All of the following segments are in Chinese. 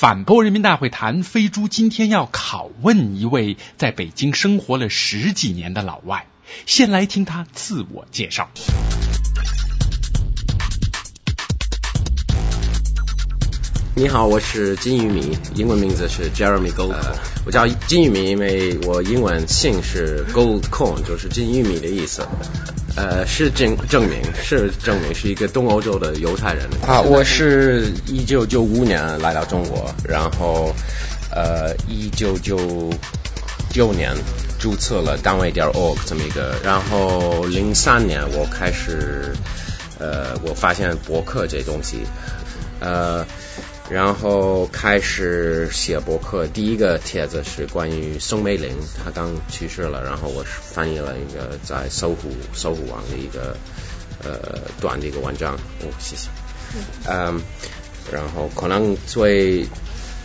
反播人民大会谈，飞猪今天要拷问一位在北京生活了十几年的老外，先来听他自我介绍。你好，我是金玉米，英文名字是 Jeremy Gold。我叫金玉米，因为我英文姓是 Gold Corn，就是金玉米的意思。呃，是证证明，是证明是一个东欧洲的犹太人。啊，我是一九九五年来到中国，然后呃一九九九年注册了单位点 org 这么一个，然后零三年我开始呃我发现博客这东西，呃。然后开始写博客，第一个帖子是关于宋美龄，她刚去世了，然后我翻译了一个在搜狐搜狐网的一个呃短的一个文章，哦，谢谢。嗯，然后可能最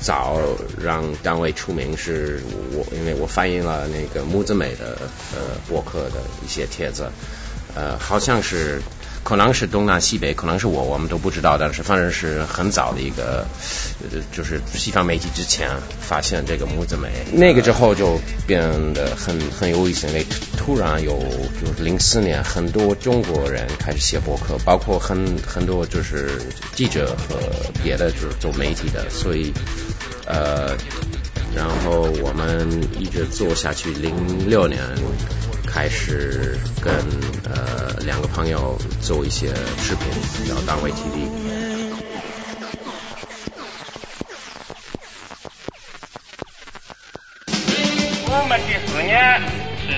早让单位出名是我，因为我翻译了那个木子美的呃博客的一些帖子，呃，好像是。可能是东南西北，可能是我，我们都不知道。但是反正是很早的一个，呃就是西方媒体之前发现这个木子美，那个之后就变得很很有意思。因为突然有，就是零四年，很多中国人开始写博客，包括很很多就是记者和别的就是做媒体的，所以呃，然后我们一直做下去，零六年。开始跟呃两个朋友做一些视频，叫单位 TV。我们第四年。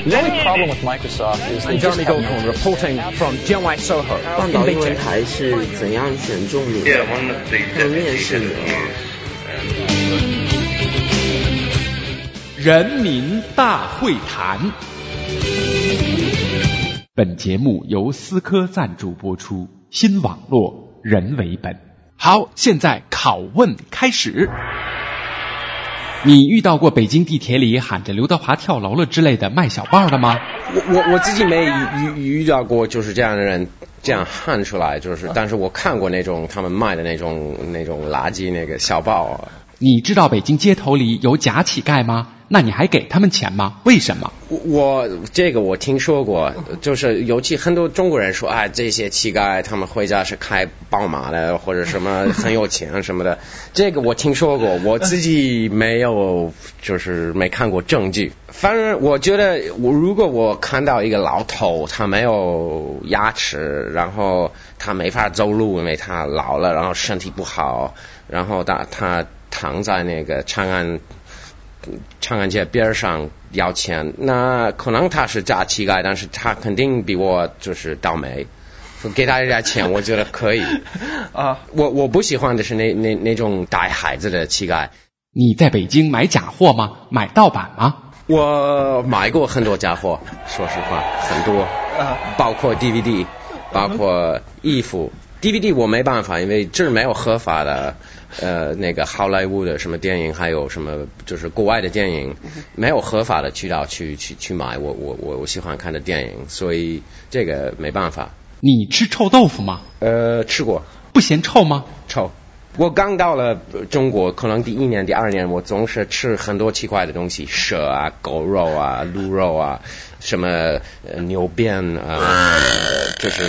The only problem with Microsoft is Goldcorn reporting from Soho 半岛英文台是怎样选中你的？他们面试？人民大会谈。本节目由思科赞助播出，新网络人为本。好，现在拷问开始。你遇到过北京地铁里喊着刘德华跳楼了之类的卖小报的吗？我我我自己没遇遇到过，就是这样的人这样喊出来，就是，但是我看过那种他们卖的那种那种垃圾那个小报。你知道北京街头里有假乞丐吗？那你还给他们钱吗？为什么？我这个我听说过，就是尤其很多中国人说啊，这些乞丐他们回家是开宝马的，或者什么很有钱什么的。这个我听说过，我自己没有，就是没看过证据。反正我觉得，我如果我看到一个老头，他没有牙齿，然后他没法走路，因为他老了，然后身体不好，然后他他躺在那个长安。长安街边上要钱，那可能他是假乞丐，但是他肯定比我就是倒霉，给他一点钱，我觉得可以。啊，我我不喜欢的是那那那种带孩子的乞丐。你在北京买假货吗？买盗版吗？我买过很多假货，说实话，很多，包括 DVD，包括衣服。DVD 我没办法，因为这是没有合法的。呃，那个好莱坞的什么电影，还有什么就是国外的电影，没有合法的渠道去去去买我我我我喜欢看的电影，所以这个没办法。你吃臭豆腐吗？呃，吃过。不嫌臭吗？臭。我刚到了中国，可能第一年、第二年，我总是吃很多奇怪的东西，蛇啊、狗肉啊、鹿肉啊。什么牛鞭啊，就是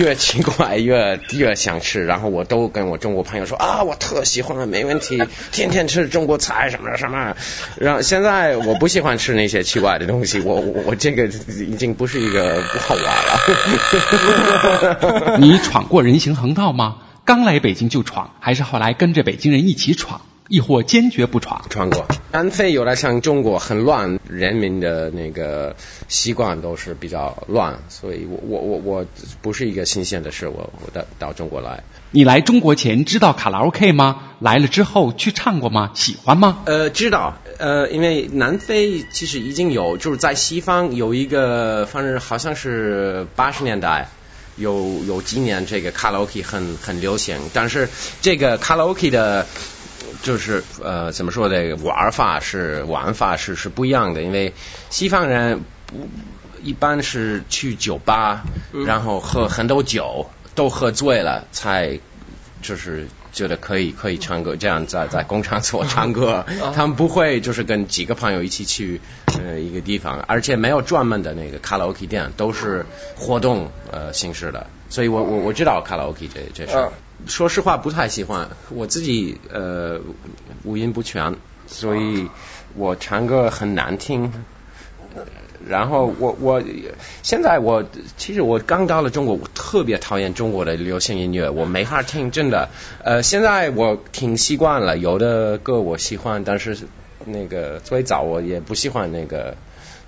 越奇怪越越想吃，然后我都跟我中国朋友说啊，我特喜欢，没问题，天天吃中国菜什么什么。然后现在我不喜欢吃那些奇怪的东西，我我这个已经不是一个不好玩了。你闯过人行横道吗？刚来北京就闯，还是后来跟着北京人一起闯？亦或坚决不闯？闯过。南非有点像中国，很乱，人民的那个习惯都是比较乱，所以我我我我不是一个新鲜的事，我我到到中国来。你来中国前知道卡拉 OK 吗？来了之后去唱过吗？喜欢吗？呃，知道。呃，因为南非其实已经有，就是在西方有一个，反正好像是八十年代有有几年这个卡拉 OK 很很流行，但是这个卡拉 OK 的。就是呃，怎么说的玩法是玩法是是不一样的，因为西方人不一般是去酒吧，然后喝很多酒，都喝醉了才就是觉得可以可以唱歌，这样在在工厂所唱歌，他们不会就是跟几个朋友一起去呃一个地方，而且没有专门的那个卡拉 OK 店，都是活动呃形式的，所以我我我知道卡拉 OK 这这事。说实话不太喜欢，我自己呃五音不全，所以我唱歌很难听。然后我我现在我其实我刚到了中国，我特别讨厌中国的流行音乐，我没法听，真的。呃，现在我听习惯了，有的歌我喜欢，但是那个最早我也不喜欢那个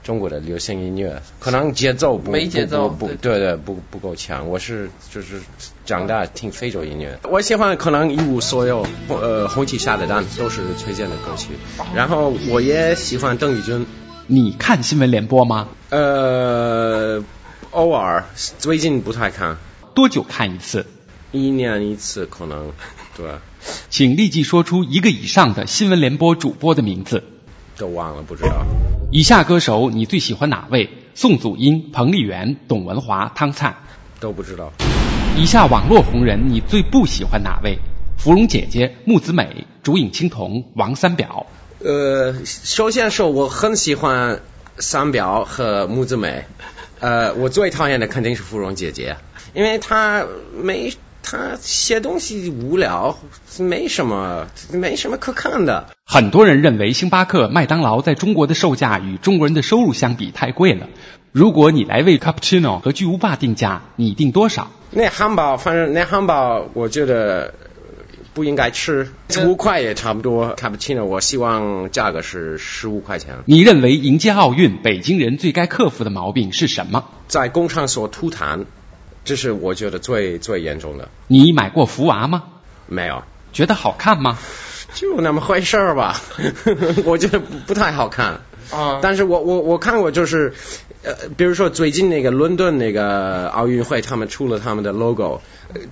中国的流行音乐，可能节奏不没节奏不对对不不够强。我是就是长大听非洲音乐，我喜欢可能一无所有，呃，红旗下的蛋都是崔健的歌曲，然后我也喜欢邓丽君。你看新闻联播吗？呃，偶尔，最近不太看。多久看一次？一年一次，可能。对。请立即说出一个以上的新闻联播主播的名字。都忘了，不知道。以下歌手你最喜欢哪位？宋祖英、彭丽媛、董文华、汤灿。都不知道。以下网络红人你最不喜欢哪位？芙蓉姐姐、木子美、竹影青铜、王三表。呃，首先说我很喜欢三表和木子美，呃，我最讨厌的肯定是芙蓉姐姐，因为她没她写东西无聊，没什么没什么可看的。很多人认为星巴克、麦当劳在中国的售价与中国人的收入相比太贵了。如果你来为 cappuccino 和巨无霸定价，你定多少？那汉堡，反正那汉堡，我觉得。不应该吃五块也差不多。看不清了，我希望价格是十五块钱。你认为迎接奥运，北京人最该克服的毛病是什么？在工厂所吐痰，这是我觉得最最严重的。你买过福娃吗？没有。觉得好看吗？就那么回事儿吧。我觉得不太好看。啊。但是我我我看过，就是呃，比如说最近那个伦敦那个奥运会，他们出了他们的 logo。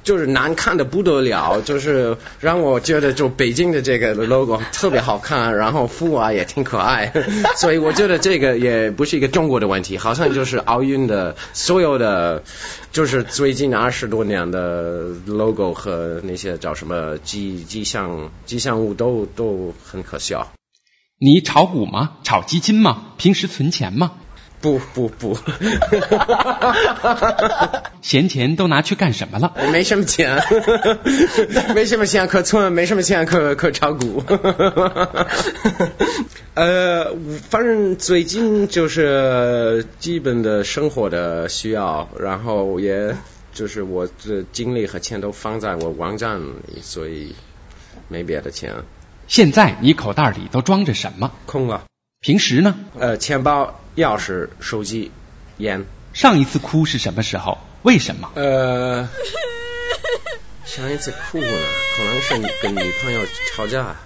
就是难看的不得了，就是让我觉得就北京的这个 logo 特别好看，然后福娃也挺可爱，所以我觉得这个也不是一个中国的问题，好像就是奥运的所有的，就是最近二十多年的 logo 和那些叫什么吉吉祥吉祥物都都很可笑。你炒股吗？炒基金吗？平时存钱吗？不不不，闲钱都拿去干什么了？没什么钱，没什么钱可存，没什么钱可可炒股。呃，反正最近就是基本的生活的需要，然后也就是我的精力和钱都放在我网站里，所以没别的钱。现在你口袋里都装着什么？空了。平时呢？呃，钱包、钥匙、手机、烟。上一次哭是什么时候？为什么？呃，上一次哭呢，可能是跟女朋友吵架。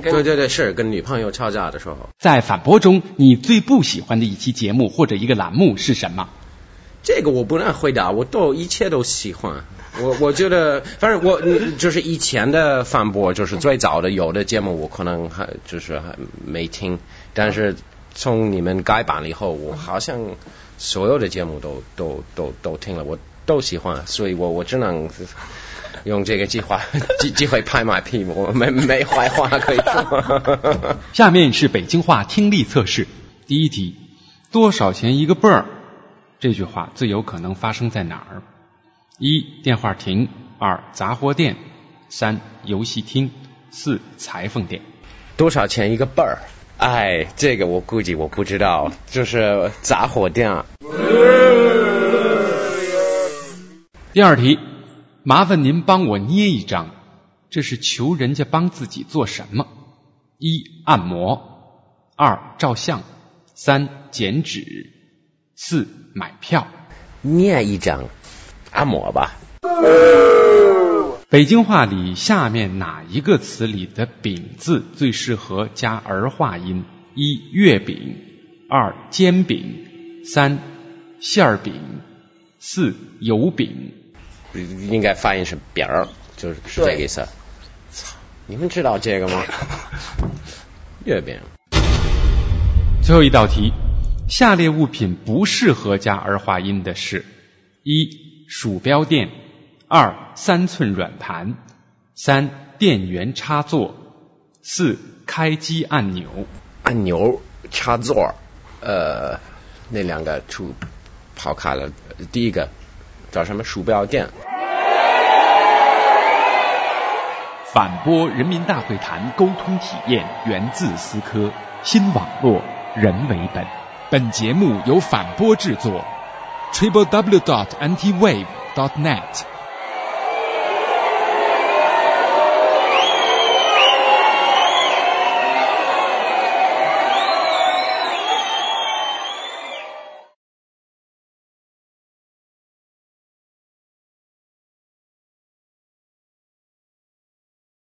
对对对，是跟女朋友吵架的时候。在反驳中，你最不喜欢的一期节目或者一个栏目是什么？这个我不能回答，我都一切都喜欢。我我觉得，反正我就是以前的反驳，就是最早的有的节目，我可能还就是还没听，但是从你们改版了以后，我好像所有的节目都都都都听了，我都喜欢，所以我我只能用这个计划机机会拍马屁，我没没坏话可以说。下面是北京话听力测试，第一题：多少钱一个泵儿？这句话最有可能发生在哪儿？一电话亭，二杂货店，三游戏厅，四裁缝店。多少钱一个倍儿？哎，这个我估计我不知道，就是杂货店。第二题，麻烦您帮我捏一张，这是求人家帮自己做什么？一按摩，二照相，三剪纸，四买票。念一张。按摩吧。北京话里下面哪一个词里的“饼”字最适合加儿化音？一月饼，二煎饼，三馅儿饼，四油饼。应该发音是饼儿，就是是这个意思。操，你们知道这个吗？月饼。最后一道题，下列物品不适合加儿化音的是：一。鼠标垫，二三寸软盘，三、电源插座。四、开机按钮。按钮插座，呃，那两个出跑开了。第一个叫什么？鼠标垫。反播人民大会谈沟通体验源自思科，新网络人为本。本节目由反播制作。，triplew.dot.ntwave.dot.net